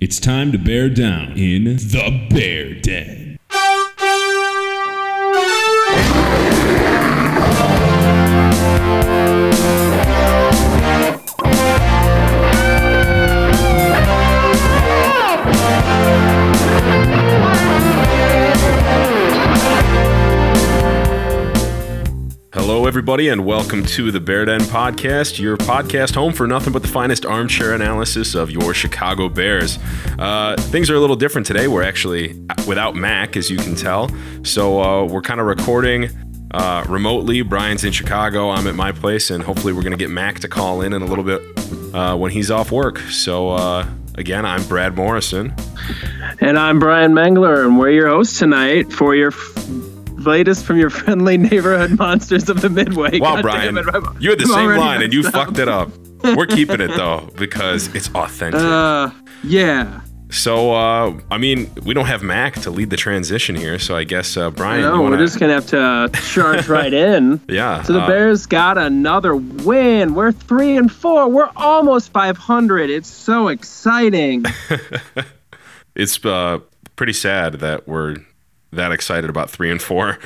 It's time to bear down in the Bear Den. Everybody, and welcome to the Bear Den Podcast, your podcast home for nothing but the finest armchair analysis of your Chicago Bears. Uh, things are a little different today. We're actually without Mac, as you can tell. So uh, we're kind of recording uh, remotely. Brian's in Chicago, I'm at my place, and hopefully we're going to get Mac to call in in a little bit uh, when he's off work. So, uh, again, I'm Brad Morrison. And I'm Brian Mengler, and we're your hosts tonight for your latest from your friendly neighborhood monsters of the Midway. Wow, God Brian, it, you had the I'm same line and you up. fucked it up. We're keeping it though because it's authentic. Uh, yeah. So, uh, I mean, we don't have Mac to lead the transition here, so I guess uh, Brian, No, you we're just gonna have to uh, charge right in. yeah. So the uh, Bears got another win. We're three and four. We're almost 500. It's so exciting. it's uh, pretty sad that we're that excited about three and four,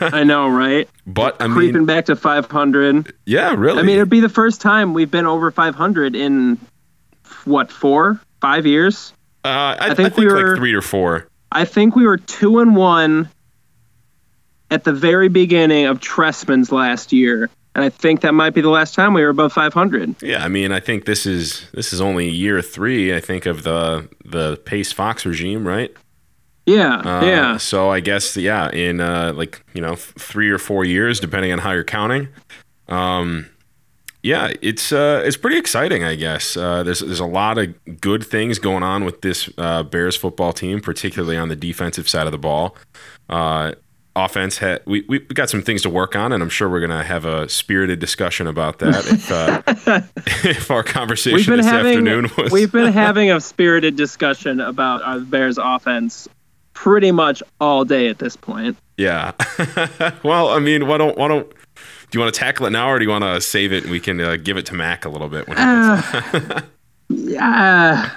I know, right? but I mean, Creeping back to 500. yeah, really. I mean, it'd be the first time we've been over 500 in what four, five years. uh, I, I think think, we were- like three or four. I think we were two and one at the very beginning of Trestman's last year, and I think that might be the last time we were above 500. Yeah, I mean, I think this is this is only year three. I think of the the Pace Fox regime, right? Yeah, Uh, yeah, So I guess yeah, in uh, like you know three or four years, depending on how you're counting. Um, yeah, it's uh, it's pretty exciting. I guess uh, there's there's a lot of good things going on with this uh, Bears football team, particularly on the defensive side of the ball. Uh, offense had we we got some things to work on, and I'm sure we're gonna have a spirited discussion about that if uh, if our conversation this having afternoon was we've been having a spirited discussion about our Bears offense pretty much all day at this point. Yeah. well, I mean, why don't why don't do you want to tackle it now, or do you want to save it and we can uh, give it to Mac a little bit? When he gets- Yeah.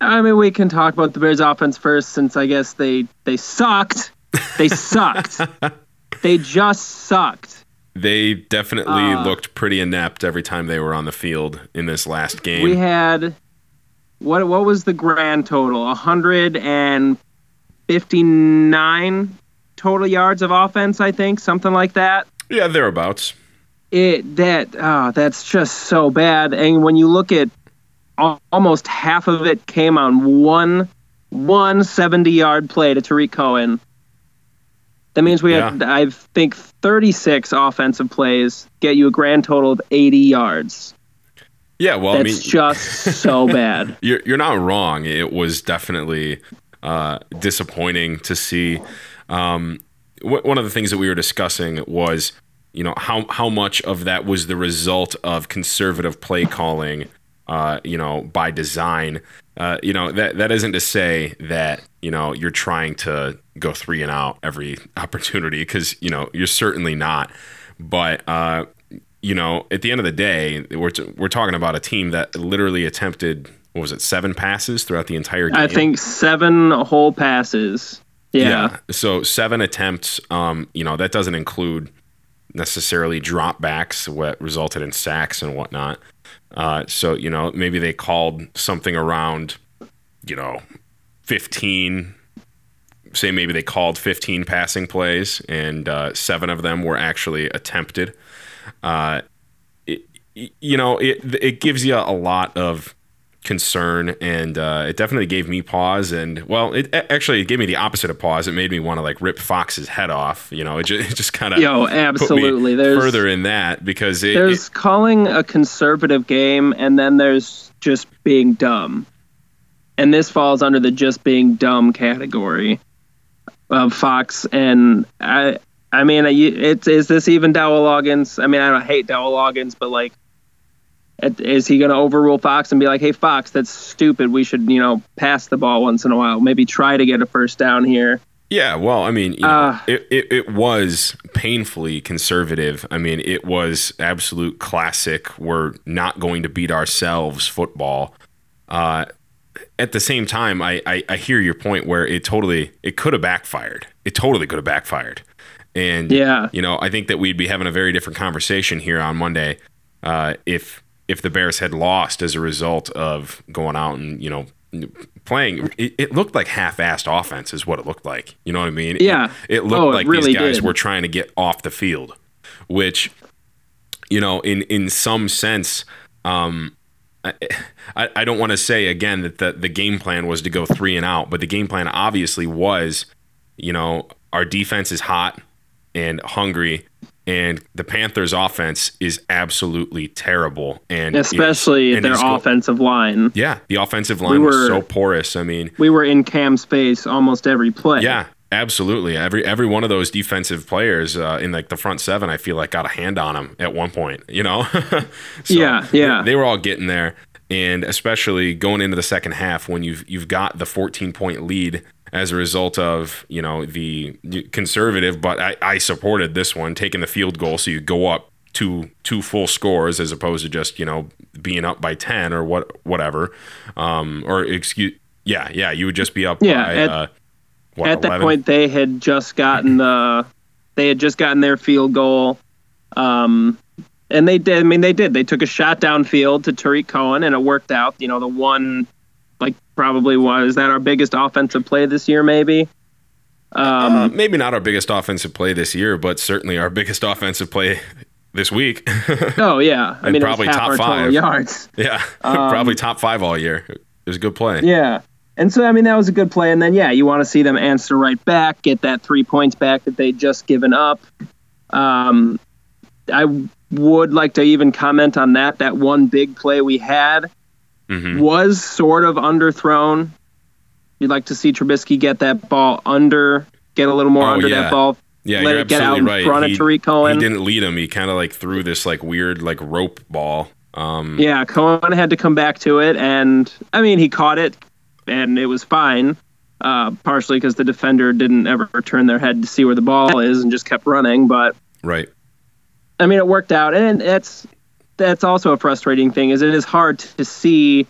I mean, we can talk about the Bears offense first, since I guess they they sucked. They sucked. they just sucked. they definitely Uh, looked pretty inept every time they were on the field in this last game. We had what? What was the grand total? A hundred and fifty-nine total yards of offense. I think something like that. yeah, thereabouts. It that oh, that's just so bad. And when you look at almost half of it came on one one 70-yard play to Tarik Cohen. That means we had, I think, 36 offensive plays get you a grand total of 80 yards. Yeah, well, I That's mean, just so bad. you're you're not wrong. It was definitely uh, disappointing to see. Um, wh- one of the things that we were discussing was, you know, how how much of that was the result of conservative play calling, uh, you know, by design. Uh, you know that that isn't to say that you know you're trying to go three and out every opportunity because you know you're certainly not. But uh, you know, at the end of the day, we're t- we're talking about a team that literally attempted what was it seven passes throughout the entire game. I think seven whole passes. Yeah. So seven attempts. Um, you know that doesn't include necessarily dropbacks, what resulted in sacks and whatnot. Uh, so you know maybe they called something around, you know, fifteen. Say maybe they called fifteen passing plays, and uh, seven of them were actually attempted. Uh, it, you know, it it gives you a lot of concern and uh, it definitely gave me pause and well it actually it gave me the opposite of pause it made me want to like rip fox's head off you know it just, it just kind of Yo, absolutely. There's further in that because it, there's it calling a conservative game and then there's just being dumb and this falls under the just being dumb category of fox and i i mean it's is this even Dowell Loggains? i mean i don't hate Dowell Loggains, but like is he going to overrule fox and be like hey fox that's stupid we should you know pass the ball once in a while maybe try to get a first down here Yeah, well, I mean, you know, Uh, it, it, it was painfully conservative. I mean, it was absolute classic. We're not going to beat ourselves football. Uh, at the same time, I, I I hear your point where it totally it could have backfired. It totally could have backfired. And Yeah. you know, I think that we'd be having a very different conversation here on Monday uh, if if the Bears had lost as a result of going out and you know playing. It, it looked like half-assed offense is what it looked like. You know what I mean? Yeah. It, it looked Oh, it like really these guys did. were trying to get off the field, which you know, in in some sense. Um, I, I I don't want to say again that the, the game plan was to go three and out, but the game plan obviously was, you know, our defense is hot and hungry, and the Panthers' offense is absolutely terrible, and Especially and their offensive line. Yeah, the offensive line was were- so porous. I mean, We were in Cam's face almost every play. yeah, absolutely. Every every one of those defensive players uh, in like the front seven, I feel like got a hand on them at one point. You know, So Yeah, yeah. They, they were all getting there, and especially going into the second half when you've you've got the 14 point lead as a result of you know the conservative, but I, I supported this one taking the field goal, so you go up two two full scores as opposed to just you know being up by 10 or what whatever, um, or excuse. Yeah, yeah, you would just be up Yeah, by at- uh, what, At that point, they had just gotten the, they had just gotten their field goal, um, and they did. I mean, they did. They took a shot downfield to Tarik Cohen, and it worked out. You know, the one, probably was that our biggest offensive play this year, maybe. Um, Uh, maybe not our biggest offensive play this year, but certainly our biggest offensive play this week. oh yeah, I and mean, probably it was half top five. yards. yeah, probably top five all year. It was a good play. Yeah. And so, I mean, that was a good play. And then, yeah, you want to see them answer right back, get that three points back that they'd just given up. Um, I would like to even comment on that. That one big play we had Mhm. was sort of underthrown. You'd like to see Trubisky get that ball under, get a little more Oh, under yeah. that ball. Yeah, let it get out in right. front he, of Tarik Cohen. he didn't lead him. He kind of like threw this like weird like rope ball. Um, Yeah, Cohen had to come back to it, and I mean, he caught it, and it was fine. Uh, partially because the defender didn't ever turn their head to see where the ball is and just kept running. But Right. I mean, it worked out, and that's that's also a frustrating thing. Is it is hard to see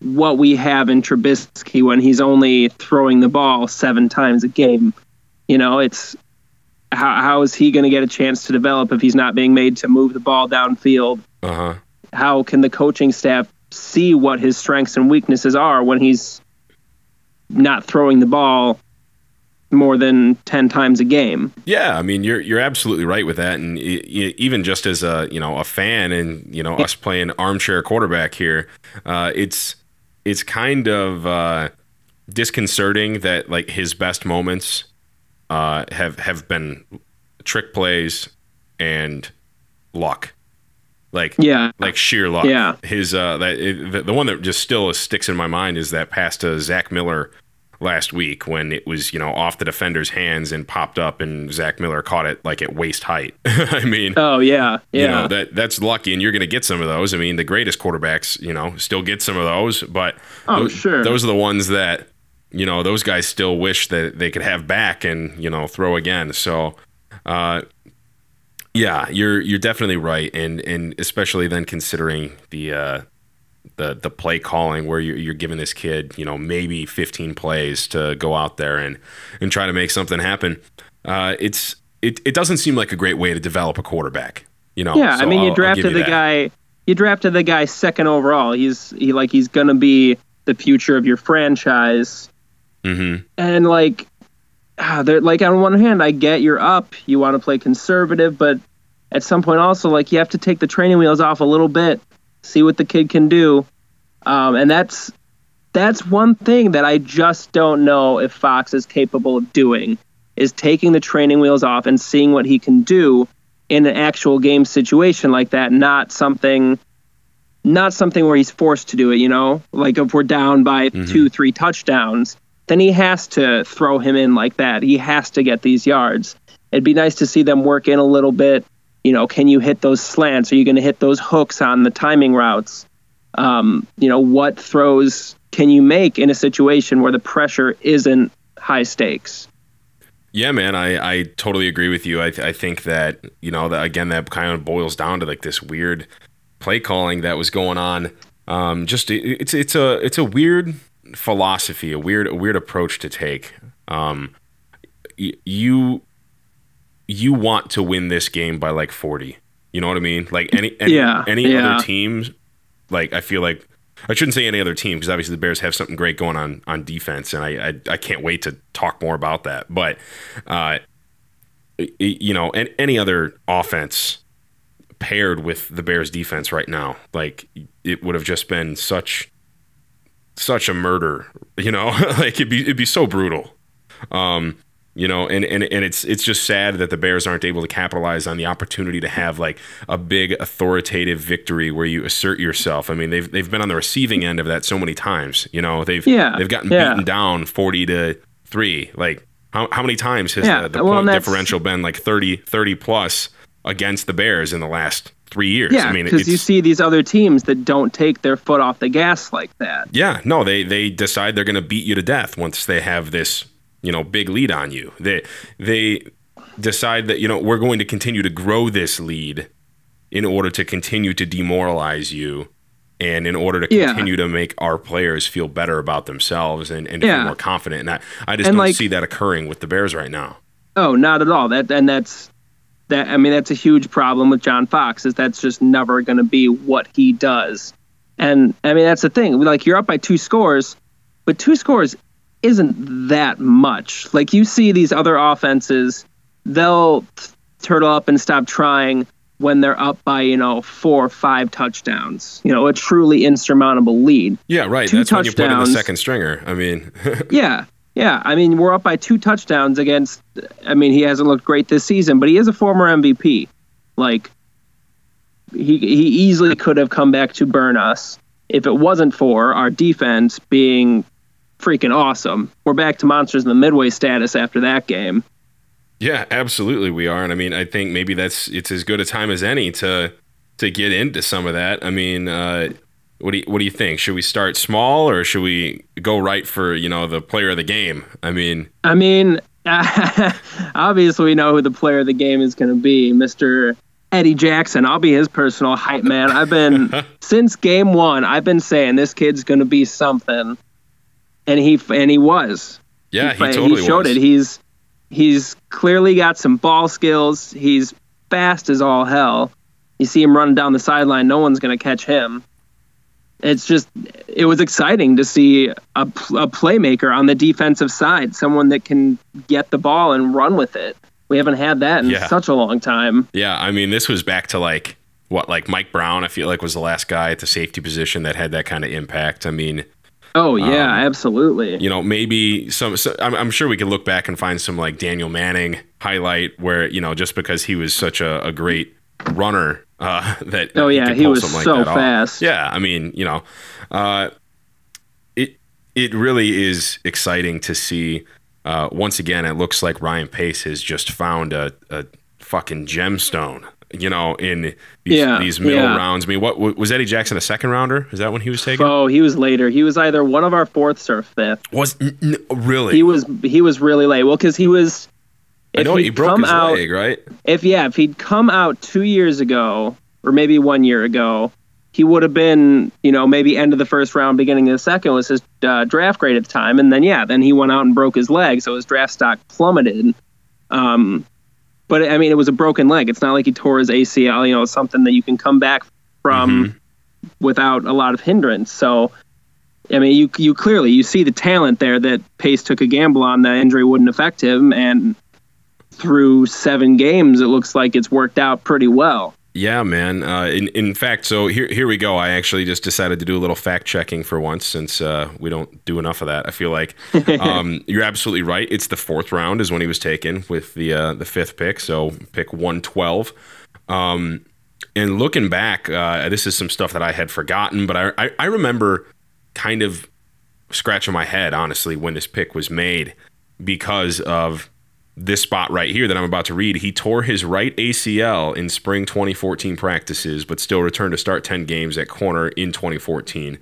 what we have in Trubisky when he's only throwing the ball seven times a game. You know, it's how how is he going to get a chance to develop if he's not being made to move the ball downfield? Uh huh. how can the coaching staff see what his strengths and weaknesses are when he's not throwing the ball more than 10 times a game. Yeah, I mean you're you're absolutely right with that, and even just as a you know a fan, and you know us playing armchair quarterback here, uh, it's it's kind of uh, disconcerting that like his best moments uh, have have been trick plays and luck, like yeah. like sheer luck. Yeah. his uh, that it, the, the one that just still sticks in my mind is that pass to Zach Miller last week when it was you know off the defender's hands and popped up and Zach Miller caught it like at waist height. I mean. oh yeah yeah You know that that's lucky, and you're going to get some of those. I mean, the greatest quarterbacks, you know, still get some of those, but Oh, tho- sure. those are the ones that you know those guys still wish that they could have back and you know throw again. So, uh, yeah, you're you're definitely right, and and especially then considering the uh, the the play calling where you're, you're giving this kid you know maybe 15 plays to go out there and and try to make something happen. Uh, it's it, it doesn't seem like a great way to develop a quarterback. You know, yeah so i mean I'll- you I'll drafted the that. guy you drafted the guy second overall he's he like he's gonna be the future of your franchise Mhm. and like ah, they're like on one hand i get you're up you want to play conservative but at some point also like you have to take the training wheels off a little bit see what the kid can do. Um, and that's that's one thing that i just don't know if fox is capable of doing is taking the training wheels off and seeing what he can do in an actual game situation like that not something not something where he's forced to do it you know? Like if we're down by two three touchdowns then he has to throw him in like that. He has to get these yards. It'd be nice to see them work in a little bit you know can you hit those slants are you going to hit those hooks on the timing routes um, you know what throws can you make in a situation where the pressure isn't high stakes Yeah, man, I, I totally agree with you. I, I think that, you know, that again, that kind of boils down to like this weird play calling that was going on. Um, just it, it's it's a it's a weird philosophy, a weird a weird approach to take. Um, y- you you want to win this game by like 40. You know what I mean? Like any any, Yeah, any yeah. other teams like I feel like I shouldn't say any other team because obviously the Bears have something great going on on defense, and I I, I can't wait to talk more about that. But uh, you know, and any other offense paired with the Bears defense right now, like it would have just been such such a murder. You know, like it'd be it'd be so brutal. Um, you know, and, and and it's it's just sad that the Bears aren't able to capitalize on the opportunity to have like a big authoritative victory where you assert yourself. I mean, they've they've been on the receiving end of that so many times. You know, they've Yeah, they've gotten yeah. beaten down forty to three. Like how how many times has Yeah, the, the well, point differential been like 30, 30 plus against the Bears in the last three years? Yeah, I mean, because you see these other teams that don't take their foot off the gas like that. Yeah, no, they they decide they're going to beat you to death once they have this, you know, big lead on you. They they decide that you know we're going to continue to grow this lead in order to continue to demoralize you and in order to Yeah. continue to make our players feel better about themselves and, and to feel Yeah. more confident. And I, I just And, don't like- see that occurring with the Bears right now. Oh, not at all. That and that's that. I mean, that's a huge problem with John Fox. Is that's just never going to be what he does. And I mean, that's the thing. Like you're up by two scores, but two scores isn't that much. Like you see these other offenses, they'll t- turtle up and stop trying when they're up by you know four or five touchdowns. You know, a truly insurmountable lead. Yeah, right. Two That's when you put in the touchdowns. second stringer. I mean, Yeah, yeah. I mean, we're up by two touchdowns against. I mean, he hasn't looked great this season, but he is a former MVP. Like, he he easily could have come back to burn us if it wasn't for our defense being freaking awesome. We're back to monsters in the midway status after that game. Yeah, absolutely we are. And I mean, I think maybe that's it's as good a time as any to to get into some of that. I mean, uh what do you, what do you think? Should we start small or should we go right for, you know, the player of the game? I mean, I mean, obviously we know who the player of the game is going to be, Mr. Eddie Jackson. I'll be his personal hype man. I've been since game one. I've been saying this kid's going to be something, and he and he was. yeah, he, He, totally he showed was. it. He's he's clearly got some ball skills. He's fast as all hell. You see him running down the sideline. No one's going to catch him. It's just it was exciting to see a, a playmaker on the defensive side, someone that can get the ball and run with it. We haven't had that in Yeah. such a long time. Yeah, I mean, this was back to like what like Mike Brown, I feel like was the last guy at the safety position that had that kind of impact. I mean, Oh yeah, Um, absolutely. you know, maybe some. so I'm, I'm sure we could look back and find some like Danieal Manning highlight where you know just because he was such a, a great runner uh, that Oh, yeah, could he was so that off. fast. Yeah, I mean, you know, uh, it it really is exciting to see. Uh, once again, it looks like Ryan Pace has just found a, a fucking gemstone. You know, in these, Yeah, these middle yeah. rounds. I mean, what was Eddie Jackson a second rounder? Is that when he was taken? Oh, he was later. He was either one of our fourths or fifth. Was n- really? He was he was really late. Well, because he was. I know he broke his out, leg, right? If yeah, if he'd come out two years ago or maybe one year ago, he would have been you know maybe end of the first round, beginning of the second was his uh, draft grade at the time, and then yeah, then he went out and broke his leg, so his draft stock plummeted. Um, but I mean, it was a broken leg. It's not like he tore his ACL. You know, it's something that you can come back from mm-hmm. without a lot of hindrance. So. I mean, you you clearly you see the talent there that Pace took a gamble on that injury wouldn't affect him, and through seven games, it looks like it's worked out pretty well. Yeah, man. Uh, in in fact, so here here we go. I actually just decided to do a little fact checking for once, since uh, we don't do enough of that. I feel like um, you're absolutely right. It's the fourth round is when he was taken with the uh, the fifth pick, so pick one twelve. Um, and looking back, uh, this is some stuff that I had forgotten, but I, I I remember kind of scratching my head honestly when this pick was made because of this spot right here that I'm about to read. He tore his right ACL in spring 2014 practices, but still returned to start 10 games at corner in 2014.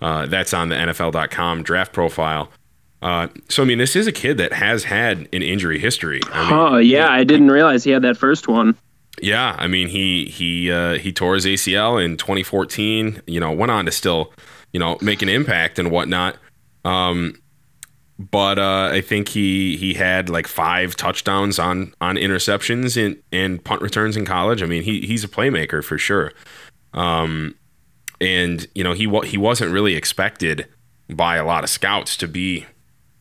Uh, that's on the NFL.com draft profile. Uh, so I mean, this is a kid that has had an injury history. I mean, Oh yeah, I didn't realize he had that first one. yeah, I mean he he uh, he tore his ACL in 2014. You know, went on to still you know make an impact and whatnot. Um, but uh, I think he he had like five touchdowns on on interceptions and and punt returns in college. I mean, he he's a playmaker for sure. Um, and you know he he wasn't really expected by a lot of scouts to be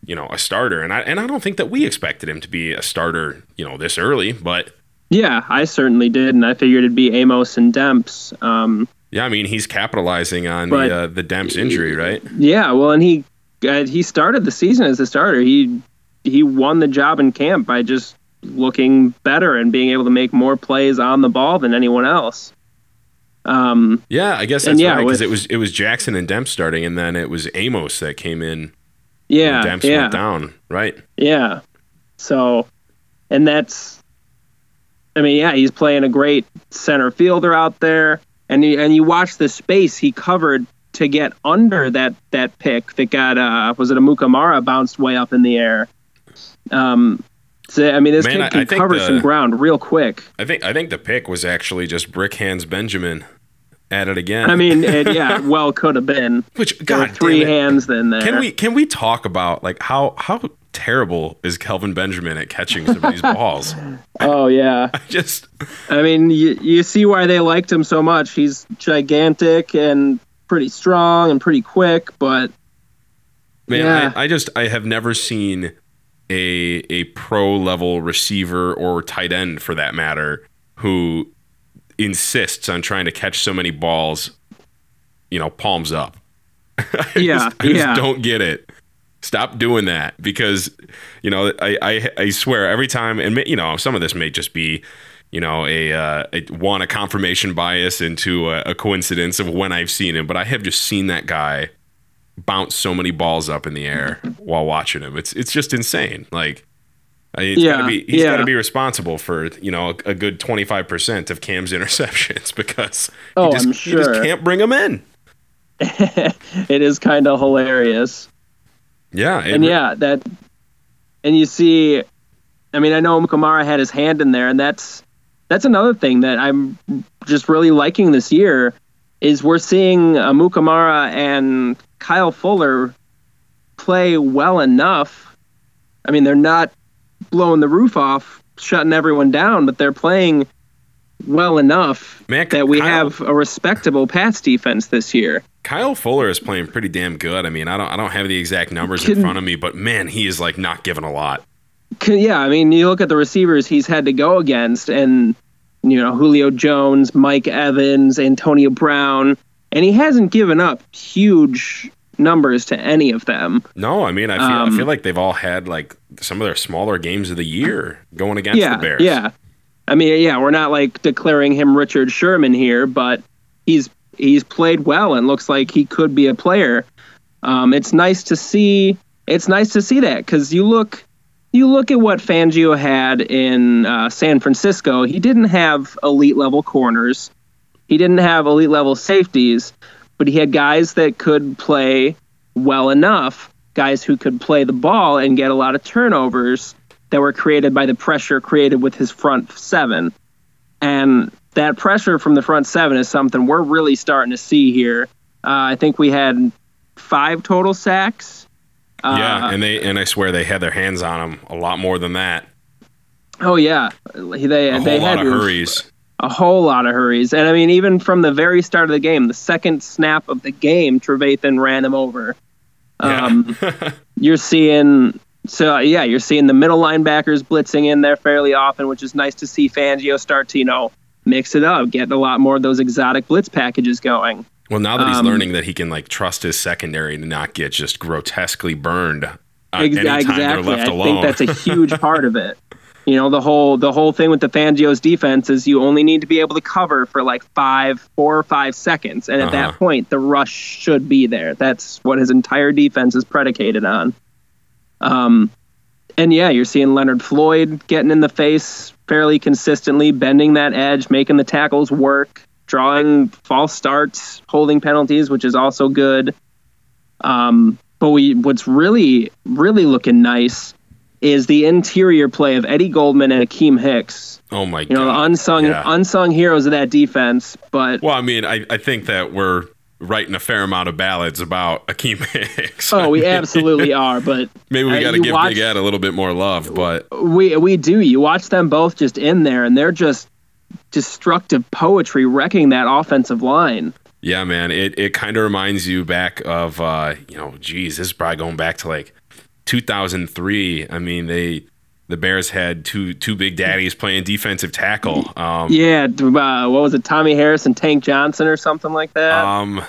you know a starter, and I and I don't think that we expected him to be a starter you know this early, but. Yeah, I certainly did, and I figured it'd be Amos and Demps. Um, yeah, I mean he's capitalizing on but, the uh, the Demps injury, right? Yeah, well, and he he started the season as a starter. He he won the job in camp by just looking better and being able to make more plays on the ball than anyone else. Um, yeah, I guess that's yeah, right because it was it was Jackson and Demp starting, and then it was Amos that came in. Yeah, Demps yeah. went down, right? Yeah. So, and that's, I mean, yeah, he's playing a great center fielder out there, and you, and you watch the space he covered to get under that that pick that got uh was it Amukamara bounced way up in the air. Um, so, I mean, this Man, kid can cover the, some ground real quick. I think I think the pick was actually just Brick Hands Benjamin at it again. I mean, it, yeah, well, could have been. Which God, three hands then there. Can we can we talk about like how how terrible is Kelvin Benjamin at catching some of these balls? Oh yeah, I just. I mean, you you see why they liked him so much. He's gigantic and pretty strong and pretty quick, but man, yeah. I, I just I have never seen a a pro level receiver or tight end for that matter who insists on trying to catch so many balls, you know, palms up. I yeah, just, I yeah. just don't get it. Stop doing that because, you know, I, I I swear every time, and you know, some of this may just be you know, a, uh, a one a confirmation bias into a, a, coincidence of when I've seen him, but I have just seen that guy bounce so many balls up in the air while watching him. It's it's just insane. Like, he's yeah, gotta be he's yeah. got to be responsible for you know a, a good twenty five percent of Cam's interceptions because oh, just, I'm sure. he just can't bring them in. it is kind of hilarious. Yeah, and yeah, that, and you see, I mean, I know Kamara had his hand in there, and that's that's another thing that I'm just really liking this year is we're seeing uh, Amukamara and Kyle Fuller play well enough. I mean, they're not blowing the roof off, shutting everyone down, but they're playing well enough Man, that we Kyle, have a respectable pass defense this year. Kyle Fuller is playing pretty damn good. I mean, I don't I don't have the exact numbers Can, in front of me, but man, he is like not giving a lot yeah, I mean, you look at the receivers he's had to go against, and you know Julio Jones, Mike Evans, Antonio Brown, and he hasn't given up huge numbers to any of them. No, I mean, I feel, um, I feel like they've all had like some of their smaller games of the year going against yeah, the Bears. Yeah, I mean, yeah, we're not like declaring him Richard Sherman here, but he's he's played well and looks like he could be a player. Um, it's nice to see. It's nice to see that because you look you look at what Fangio had in uh, San Francisco, he didn't have elite level corners. He didn't have elite level safeties, but he had guys that could play well enough, guys who could play the ball and get a lot of turnovers that were created by the pressure created with his front seven. And that pressure from the front seven is something we're really starting to see here. Uh, I think we had five total sacks yeah, uh, and they and I swear they had their hands on him a lot more than that. Oh yeah, they a they had of hurries. A whole lot of hurries, and I mean, even from the very start of the game, the second snap of the game, Trevathan ran him over. Um, yeah. you're seeing so yeah, you're seeing the middle linebackers blitzing in there fairly often, which is nice to see Fangio start to you know mix it up, get a lot more of those exotic blitz packages going. Well, now that he's um, learning that he can like trust his secondary to not get just grotesquely burned uh, ex- exactly. I alone. think that's a huge part of it. You know, the whole the whole thing with the Fangio's defense is you only need to be able to cover for like five, four or five seconds, and at uh-huh. that point, the rush should be there. That's what his entire defense is predicated on. Um, and yeah, you're seeing Leonard Floyd getting in the face fairly consistently, bending that edge, making the tackles work drawing false starts, holding penalties, which is also good. Um, but we, what's really, really looking nice is the interior play of Eddie Goldman and Akiem Hicks. Oh my god! You know, the unsung, yeah. unsung heroes of that defense. But well, I mean, I, I think that we're writing a fair amount of ballads about Akiem Hicks. Oh, we absolutely are, but maybe we got to give watch- Big Ed a little bit more love, but we we do. You watch them both just in there, and they're just destructive poetry wrecking that offensive line. yeah, man, it it kind of reminds you back of uh, you know, geez, this is probably going back to like 2003. I mean, they the Bears had two two big daddies playing defensive tackle. Um, Yeah, uh, what was it? Tommie Harris and Tank Johnson or something like that. Um,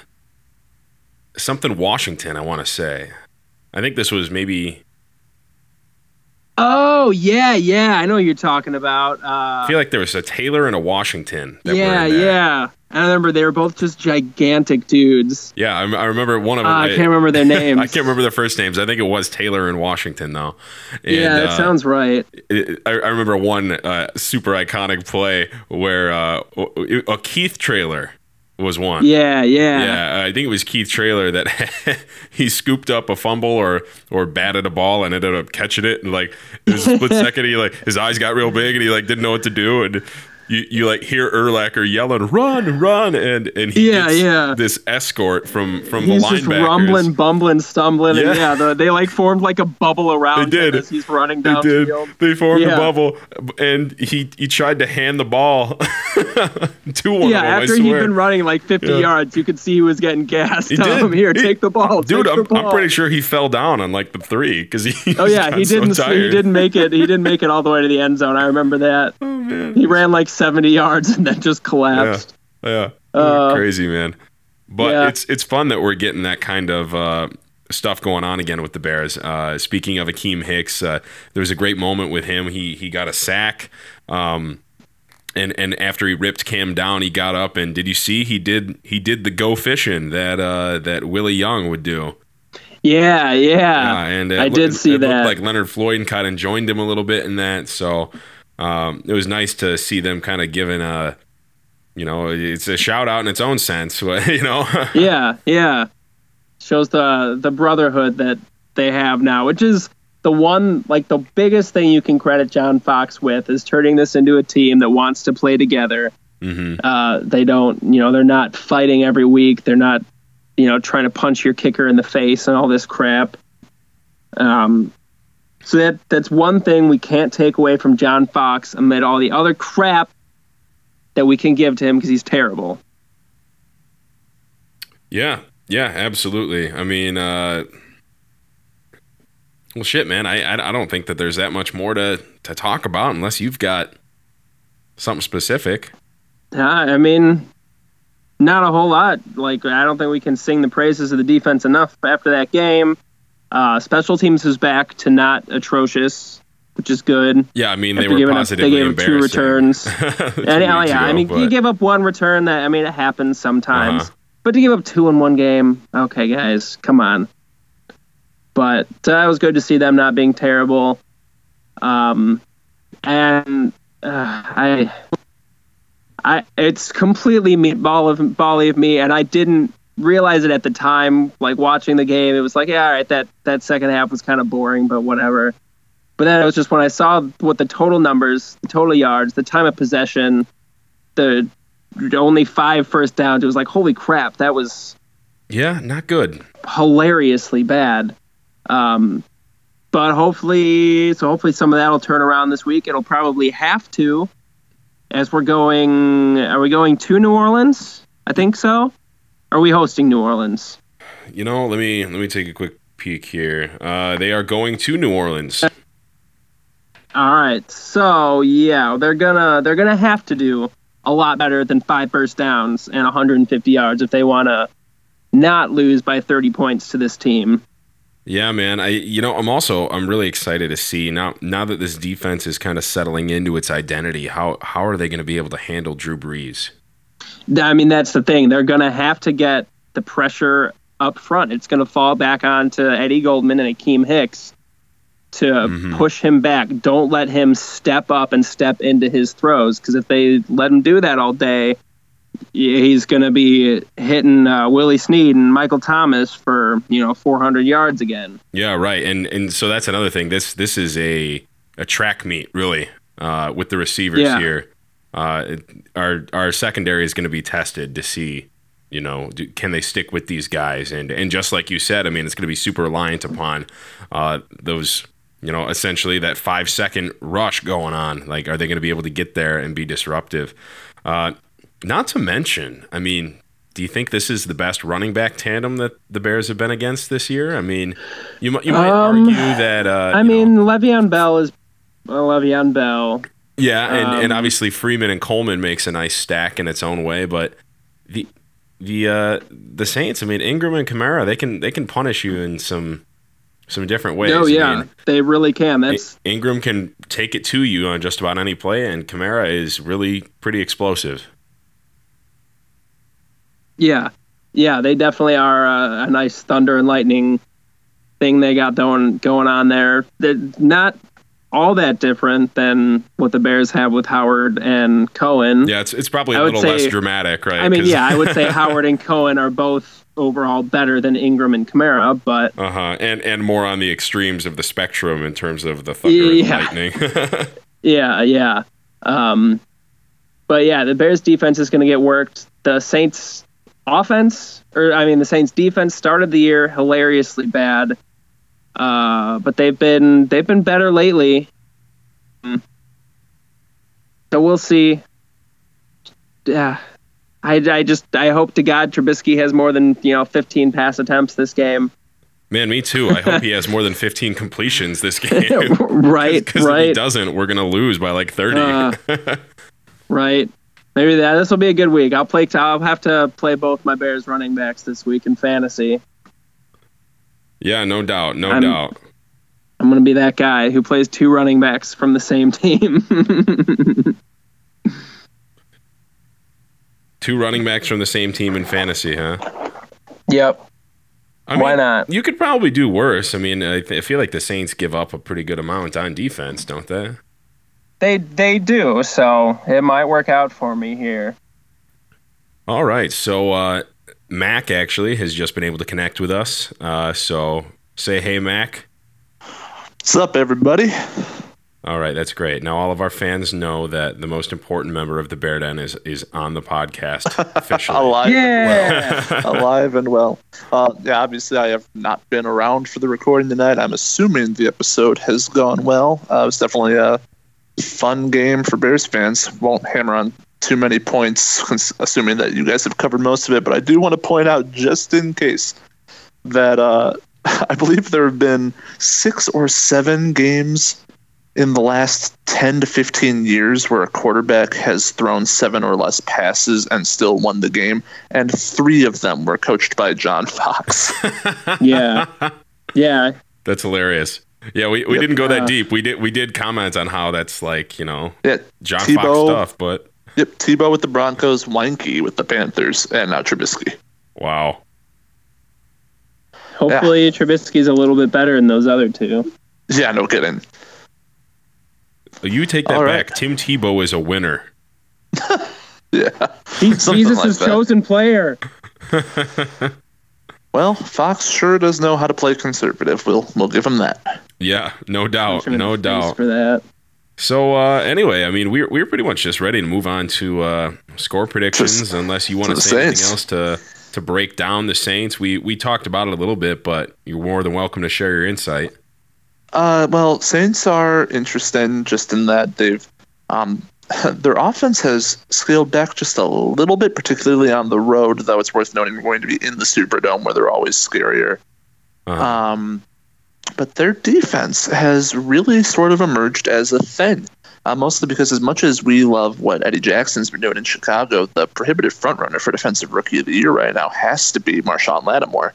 something Washington, I want to say. I think this was maybe. Oh yeah, yeah, I know what you're talking about. I Uh, feel like there was a Taylor and a Washington. That yeah, were in that. yeah. I remember they were both just gigantic dudes. yeah. I, I remember one of Uh, them. I can't remember their names. I can't remember their first names. I think it was Taylor and Washington though. And, yeah, that uh, sounds right. it- I, I remember one uh, super iconic play where uh, a Keith Traylor was one. Yeah, yeah. Yeah, I think it was Keith Traylor that he scooped up a fumble or or batted a ball and ended up catching it and like it was a split second he like his eyes got real big and he like didn't know what to do and you, you like hear Urlacher yelling run run and and he Yeah, yeah. this escort from from He's the just linebackers. rumbling, bumbling, stumbling, and Yeah. yeah, the, they like formed like a bubble around They him did. as he's running They did. downfield. They formed a bubble, and he he tried to hand the ball to one Yeah, of them. After he'd been running like 50 Yeah. yards, you could see he was getting gassed. He Tell did. him, here, He- take the ball, Dude, I'm, the I'm pretty sure he fell down on like the three because he. Oh yeah, he didn't. So he didn't make it. He didn't make it all the way to the end zone. I remember that. Oh man. He ran like 70 yards and then just collapsed. Yeah, Uh, crazy man. But yeah. it's it's fun that we're getting that kind of uh, stuff going on again with the Bears. Uh, speaking of Akiem Hicks, uh, there was a great moment with him. He he got a sack. Um, and, and after he ripped Cam down, he got up and did you see he did he did the go fishing that uh, that Willie Young would do. Yeah, yeah. Yeah, and I looked- did see that. like Leonard Floyd and kind of joined him a little bit in that. So um, it was nice to see them kind of giving a, you know, it's a shout out in its own sense. You know, yeah, yeah. Shows the the brotherhood that they have now, which is the one like the biggest thing you can credit John Fox with is turning this into a team that wants to play together. hmm Uh, they don't, you know, they're not fighting every week. They're not, you know, trying to punch your kicker in the face and all this crap. Um, so that that's one thing we can't take away from John Fox amid all the other crap that we can give to him because he's terrible. yeah, yeah, absolutely. I mean, uh, well, shit, man. I, I I don't think that there's that much more to to talk about unless you've got something specific. Yeah, I mean, not a whole lot. Like, I don't think we can sing the praises of the defense enough after that game. Uh, special teams is back to not atrocious, which is good. Yeah, I mean, they After were giving up, they gave up two returns. Two And, oh yeah, I mean, you but- give up one return. That I mean, it happens sometimes. Uh-huh. But to give up two in one game, okay, guys, come on. But uh, it was good to see them not being terrible. Um, and uh, I, I, it's completely meatball of bally of me, and I didn't realize it at the time. Like watching the game, it was like, yeah, all right, that that second half was kind of boring, but whatever. But then it was just when I saw what the total numbers, the total yards, the time of possession, the only five first downs, it was like, holy crap, that was yeah, not good. hilariously bad. Um, but hopefully, so hopefully some of that will turn around this week. It'll probably have to, as we're going. Are we going to New Orleans? I think so. Are we hosting New Orleans? You know, let me let me take a quick peek here. Uh, they are going to New Orleans. All right. So yeah, they're gonna they're gonna have to do a lot better than five first downs and 150 yards if they want to not lose by 30 points to this team. Yeah, man. I you know, I'm also I'm really excited to see now now that this defense is kind of settling into its identity, how how are they going to be able to handle Drew Brees? I mean, that's the thing. They're going to have to get the pressure up front. It's going to fall back onto Eddie Goldman and Akiem Hicks to Mhm. push him back. Don't let him step up and step into his throws because if they let him do that all day, he's going to be hitting uh, Willie Snead and Michael Thomas for you know 400 yards again. Yeah, right. And and so that's another thing. This this is a a track meet really uh, with the receivers Yeah. here. Uh, it- our our secondary is going to be tested to see You know, do, can they stick with these guys? And and just like you said, I mean, it's going to be super reliant upon uh, those. You know, essentially that five second rush going on. Like, are they going to be able to get there and be disruptive? Uh, not to mention, I mean, do you think this is the best running back tandem that the Bears have been against this year? I mean, you might you might Um, argue that. Uh, I mean, know, Le'Veon Bell is well, Le'Veon Bell. Yeah, and, and um, obviously Freeman and Coleman makes a nice stack in its own way, but the the uh, the Saints, I mean, Ingram and Kamara, they can they can punish you in some some different ways. Oh I yeah, mean, they really can. That's Ingram can take it to you on just about any play, and Kamara is really pretty explosive. yeah, yeah. They definitely are a, a nice thunder and lightning thing they got going going on there. They're not all that different than what the Bears have with Howard and Cohen. Yeah, it's it's probably a little less dramatic, right? I mean, yeah, I would say Howard and Cohen are both overall better than Ingram and Kamara, but Uh huh. And and more on the extremes of the spectrum in terms of the thunder Yeah. and lightning. Yeah, yeah. Um, but yeah, the Bears defense is going to get worked. The Saints offense, or I mean, the Saints defense started the year hilariously bad, uh, but they've been they've been better lately. Mm. So we'll see. Yeah, I, I just I hope to God Trubisky has more than you know 15 pass attempts this game. Man, me too. I hope he has more than 15 completions this game. right, Because if he doesn't, we're gonna lose by like 30. Uh, Right. Maybe that this will be a good week. I'll play. I'll have to play both my Bears running backs this week in fantasy. Yeah, no doubt, no I'm- doubt. I'm going to be that guy who plays two running backs from the same team. Two running backs from the same team in fantasy, huh? yep. I Why not? You could probably do worse. I mean, I, th- I feel like the Saints give up a pretty good amount on defense, don't they? They they do. So it might work out for me here. All right. So uh, Mac actually has just been able to connect with us. Uh, so say hey, Mac. What's up, everybody? All right, that's great. Now all of our fans know that the most important member of the Bear Den is is on the podcast officially. Alive, Yeah. and well. alive and well. Uh, yeah, obviously, I have not been around for the recording tonight. I'm assuming the episode has gone well. Uh, it was definitely a fun game for Bears fans. Won't hammer on too many points, assuming that you guys have covered most of it. But I do want to point out, just in case, that uh, I believe there have been six or seven games in the last 10 to 15 years where a quarterback has thrown seven or less passes and still won the game, and three of them were coached by John Fox. Yeah. Yeah. That's hilarious. Yeah, we, we Yep. didn't go that deep. We did we did comment on how that's like you know yeah, John Fox stuff, but yep, Tebow with the Broncos, Weinke with the Panthers, and now Trubisky. wow. Hopefully Trubisky's a little bit better than those other two. Yeah, no kidding. You take that All right. back. Tim Tebow is a winner. Yeah. He's Jesus' like chosen player. Well, Fox sure does know how to play conservative. We'll we'll give him that. Yeah, no doubt, Punch him in no doubt. for that. So uh, anyway, I mean, we're we're pretty much just ready to move on to uh, score predictions, Just unless you want to say anything else to to break down the Saints. We we talked about it a little bit, but you're more than welcome to share your insight. Uh, well, Saints are interesting just in that they've um, their offense has scaled back just a little bit, particularly on the road. Though it's worth noting we're going to be in the Superdome, where they're always scarier. Uh-huh. Um, but their defense has really sort of emerged as a thing. Uh, mostly because, as much as we love what Eddie Jackson's been doing in Chicago, the prohibitive frontrunner for Defensive Rookie of the Year right now has to be Marshon Lattimore.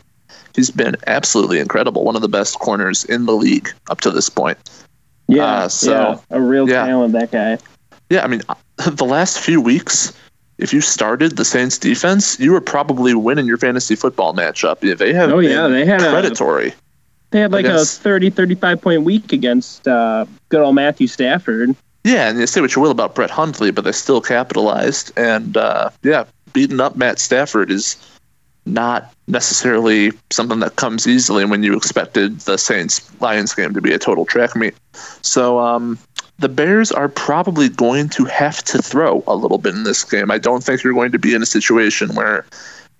He's been absolutely incredible, one of the best corners in the league up to this point. Yeah. Uh, so- yeah. A real yeah. talent, that guy. Yeah, I mean, the last few weeks, if you started the Saints defense, you were probably winning your fantasy football matchup. They have Oh, yeah, they had a- predatory. They had like Against- a 30, 35 point week against uh, good old Matthew Stafford. Yeah, and you say what you will about Brett Hundley, but they still capitalized. And uh, yeah, beating up Matt Stafford is not necessarily something that comes easily when you expected the Saints Lions game to be a total track meet. So um, the Bears are probably going to have to throw a little bit in this game. I don't think you're going to be in a situation where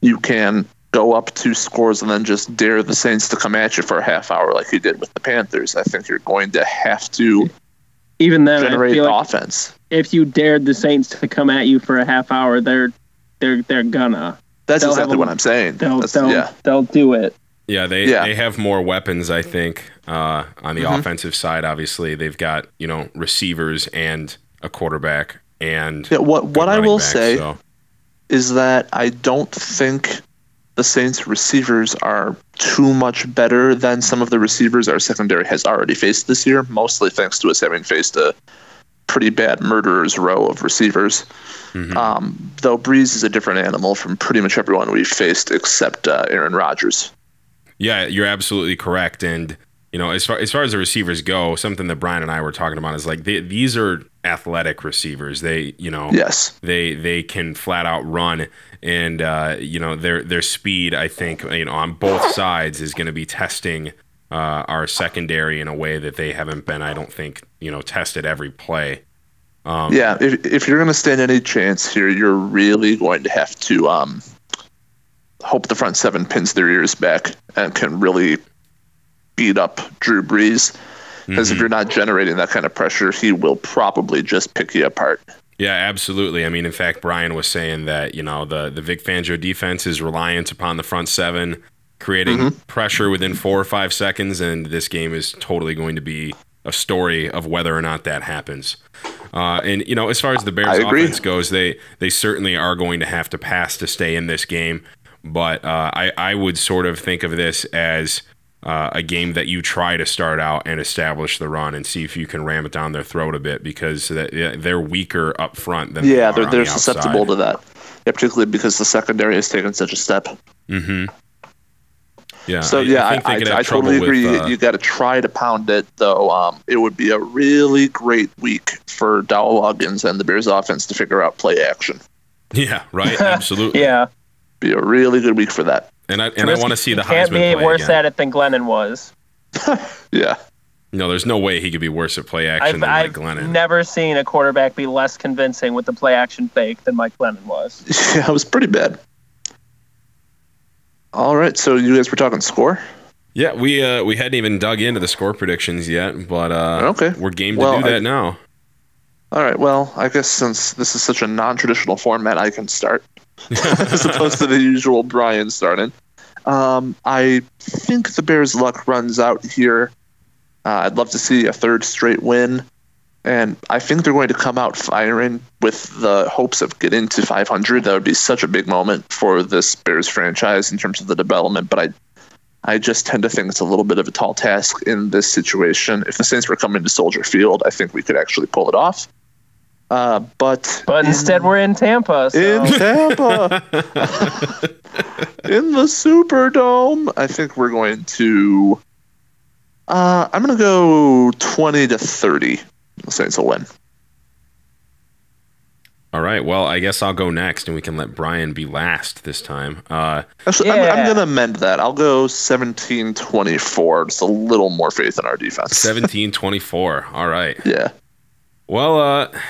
you can go up two scores and then just dare the Saints to come at you for a half hour like you did with the Panthers. I think you're going to have to Even then, I generate feel like offense. if you dared the Saints to come at you for a half hour, they're they're they're gonna That's they'll exactly a- what I'm saying. they'll That's- they'll yeah. they'll do it. Yeah, they Yeah. they have more weapons. I think uh, on the Mhm. offensive side. Obviously, they've got you know receivers and a quarterback and Yeah, what what I will backs, say so- is that I don't think the Saints receivers are too much better than some of the receivers our secondary has already faced this year, mostly thanks to us having faced a pretty bad murderer's row of receivers. Mhm. Um, though Brees is a different animal from pretty much everyone we've faced except uh, Aaron Rodgers. Yeah, you're absolutely correct. And you know, as far as far as the receivers go, something that Brian and I were talking about is like they, these are athletic receivers. They, you know, Yes. they they can flat out run, and uh, you know their their speed. I think you know on both sides is going to be testing uh, our secondary in a way that they haven't been. I don't think you know tested every play. Um, Yeah, if, if you're going to stand any chance here, you're really going to have to um, hope the front seven pins their ears back and can really beat up Drew Brees. Because if mhm. you're not generating that kind of pressure, he will probably just pick you apart. Yeah, absolutely. I mean, in fact, Brian was saying that you know the the Vic Fangio defense is reliant upon the front seven creating pressure within four or five seconds, and this game is totally going to be a story of whether or not that happens. Uh, and you know, as far as the Bears offense goes, they they certainly are going to have to pass to stay in this game. But uh, I I would sort of think of this as uh, a game that you try to start out and establish the run and see if you can ram it down their throat a bit because that- yeah, they're weaker up front than Yeah, they they're, they're on the susceptible to that. Yeah, particularly because the secondary has taken such a step. hmm Yeah. So I- yeah, I, think they I, I, have trouble totally agree. with, uh, you got to try to pound it, though. Um, it would be a really great week for Dowell Loggains and the Bears offense to figure out play action. yeah, right. Absolutely. Yeah, Be a really good week for that. And I and I want to see the can't Heisman be play worse again. at it than Glennon was. Yeah. No, there's no way he could be worse at play action I've, than I've Mike Glennon. never seen a quarterback be less convincing with the play action fake than Mike Glennon was. Yeah, it was pretty bad. All right, so you guys were talking score. yeah, we uh, we hadn't even dug into the score predictions yet, but uh, Okay. we're game to Well, do that I- now. All right, well, I guess since this is such a non-traditional format, I can start as opposed to the usual Brian starting. Um, I think the Bears' luck runs out here. Uh, I'd love to see a third straight win, and I think they're going to come out firing with the hopes of getting to 500. That would be such a big moment for this Bears franchise in terms of the development. But I, I just tend to think it's a little bit of a tall task in this situation. If the Saints were coming to Soldier Field, I think we could actually pull it off. Uh, but But in- instead, we're in Tampa. So. in Tampa, in the Superdome. I think we're going to. Uh, I'm going to go 20 to 30. The Saints will win. All right. Well, I guess I'll go next, and we can let Brian be last this time. Uh, Actually, I'm, I'm going to amend that. I'll go 17 24. Just a little more faith in our defense. 17-24. All right. Yeah. Well, uh, th-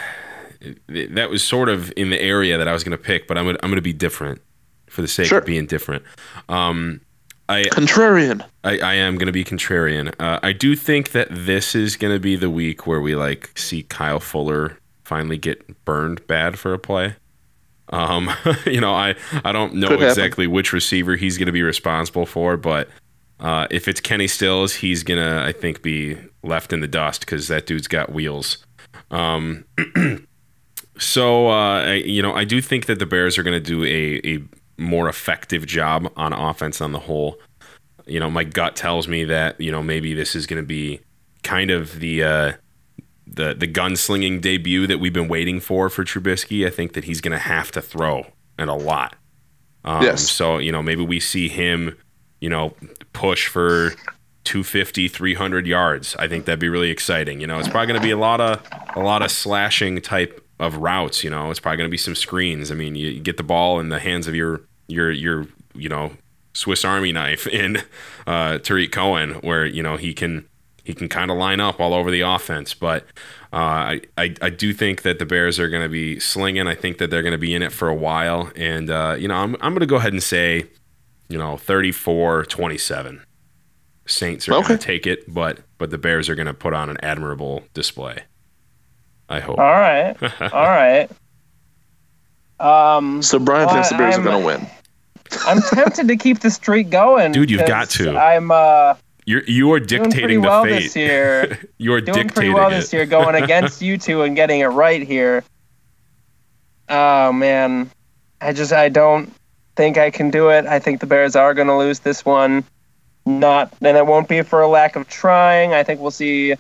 that was sort of in the area that I was going to pick, but I'm gonna, I'm going to be different for the sake Sure. of being different. Um, I Contrarian. I, I am going to be contrarian. Uh, I do think that this is going to be the week where we like see Kyle Fuller finally get burned bad for a play. Um, you know, I I don't know Could happen. exactly which receiver he's going to be responsible for, but uh, if it's Kenny Stills, he's gonna I think be left in the dust because that dude's got wheels. Um, so uh, I, you know, I do think that the Bears are going to do a a more effective job on offense on the whole you know, my gut tells me that you know maybe this is going to be kind of the uh, the the gunslinging debut that we've been waiting for for Trubisky. I think that he's going to have to throw and a lot. Um, Yes. So you know maybe we see him, you know, push for 250, 300 yards. I think that'd be really exciting. You know, it's probably going to be a lot of a lot of slashing type of routes. You know, it's probably going to be some screens. I mean, you, you get the ball in the hands of your your your you know Swiss Army knife in uh, Tarik Cohen, where you know he can he can kind of line up all over the offense. But uh, I, I I do think that the Bears are going to be slinging. I think that they're going to be in it for a while. And uh, you know, I'm I'm going to go ahead and say, you know, 34-27. Saints are Okay. going to take it, but but the Bears are going to put on an admirable display. I hope. All right. All right. Um, So Brian Well, thinks the Bears I'm- are going to win. I'm tempted to keep the streak going, Dude, you've got 'cause to. I'm uh, You're you are doing pretty dictating well the this fate. year. you are doing dictating pretty well it. this year, going against you two and getting it right here. Oh man, I just I don't think I can do it. I think the Bears are going to lose this one. Not, and it won't be for a lack of trying. I think we'll see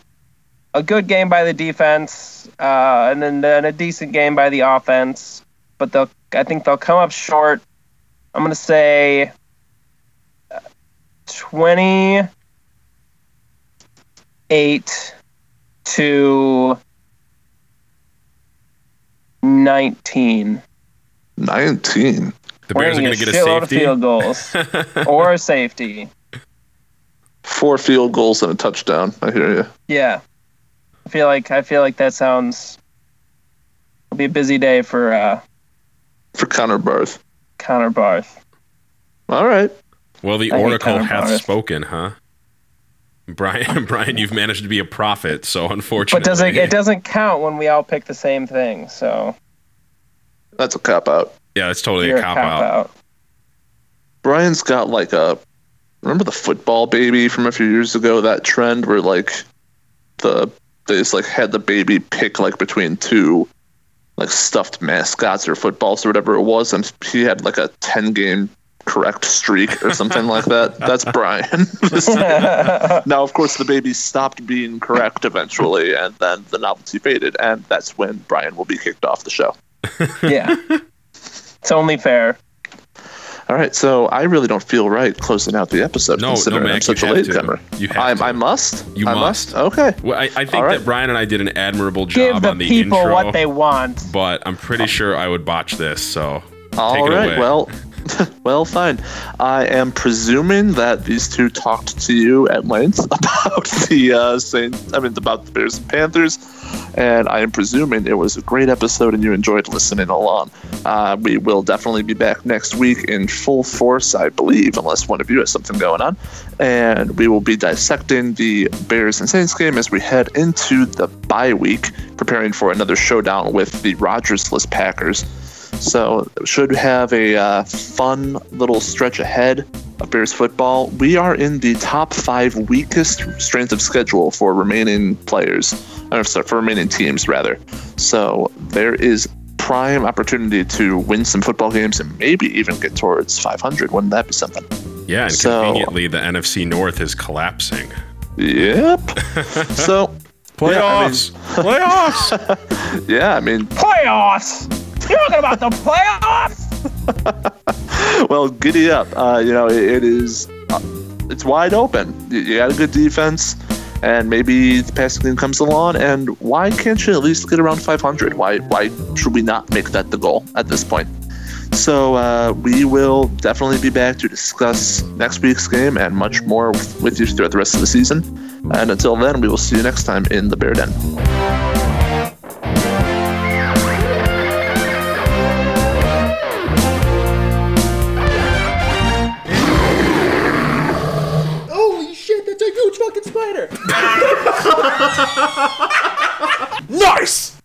a good game by the defense, uh, and then, then a decent game by the offense. But they'll, I think they'll come up short. I'm going to say uh, twenty-eight to nineteen. 19. The Bears are going to get a shitload of safety. field goals or a safety. Four field goals and a touchdown. I hear you. Yeah, I feel like I feel like that sounds. It'll be a busy day for uh, For Connor Barth. Connor Barth. All right. Well, the I oracle hath Barth. spoken, huh? Brian, Brian, you've managed to be a prophet, so unfortunately, But does it? It doesn't count when we all pick the same thing. So That's a cop out. yeah, it's totally you're a cop out. out. Brian's got like a remember the football baby from a few years ago, that trend where like the they just like had the baby pick like between two like stuffed mascots or footballs or whatever it was, and he had like a ten game correct streak or something like that. That's Brian. now of course the baby stopped being correct eventually and then the novelty faded and that's when Brian will be kicked off the show. yeah, it's only fair. All right, so I really don't feel right closing out the episode No, no, considering I'm such you a have to. latecomer. You have I, to. I must. You I must. Okay. Well, I, I think All right. that Brian and I did an admirable Give job the on the people intro, what they want. but I'm pretty sure I would botch this. So All Take it away. Well, well, fine. I am presuming that these two talked to you at length about the uh, Saints. I mean, about the Bears and Panthers, and I am presuming it was a great episode and you enjoyed listening along. Uh, we will definitely be back next week in full force, I believe, unless one of you has something going on, and we will be dissecting the Bears and Saints game as we head into the bye week, preparing for another showdown with the Rodgers-less Packers. So should have a uh, fun little stretch ahead of Bears football. We are in the top five weakest strength of schedule for remaining players, or sorry, for remaining teams rather. So there is prime opportunity to win some football games and maybe even get towards 500. Wouldn't that be something? yeah, and So- conveniently, the NFC North is collapsing. Yep. so Playoffs, playoffs. yeah, I mean, Playoffs. You're talking about the playoffs. well, giddy up. Uh, you know, it, it is. Uh, it's wide open. You, you got a good defense, and maybe the passing game comes along. And why can't you at least get around 500? Why why should we not make that the goal at this point? So uh, we will definitely be back to discuss next week's game and much more with, with you throughout the rest of the season. And until then, we will see you next time in the Bear Den. nice!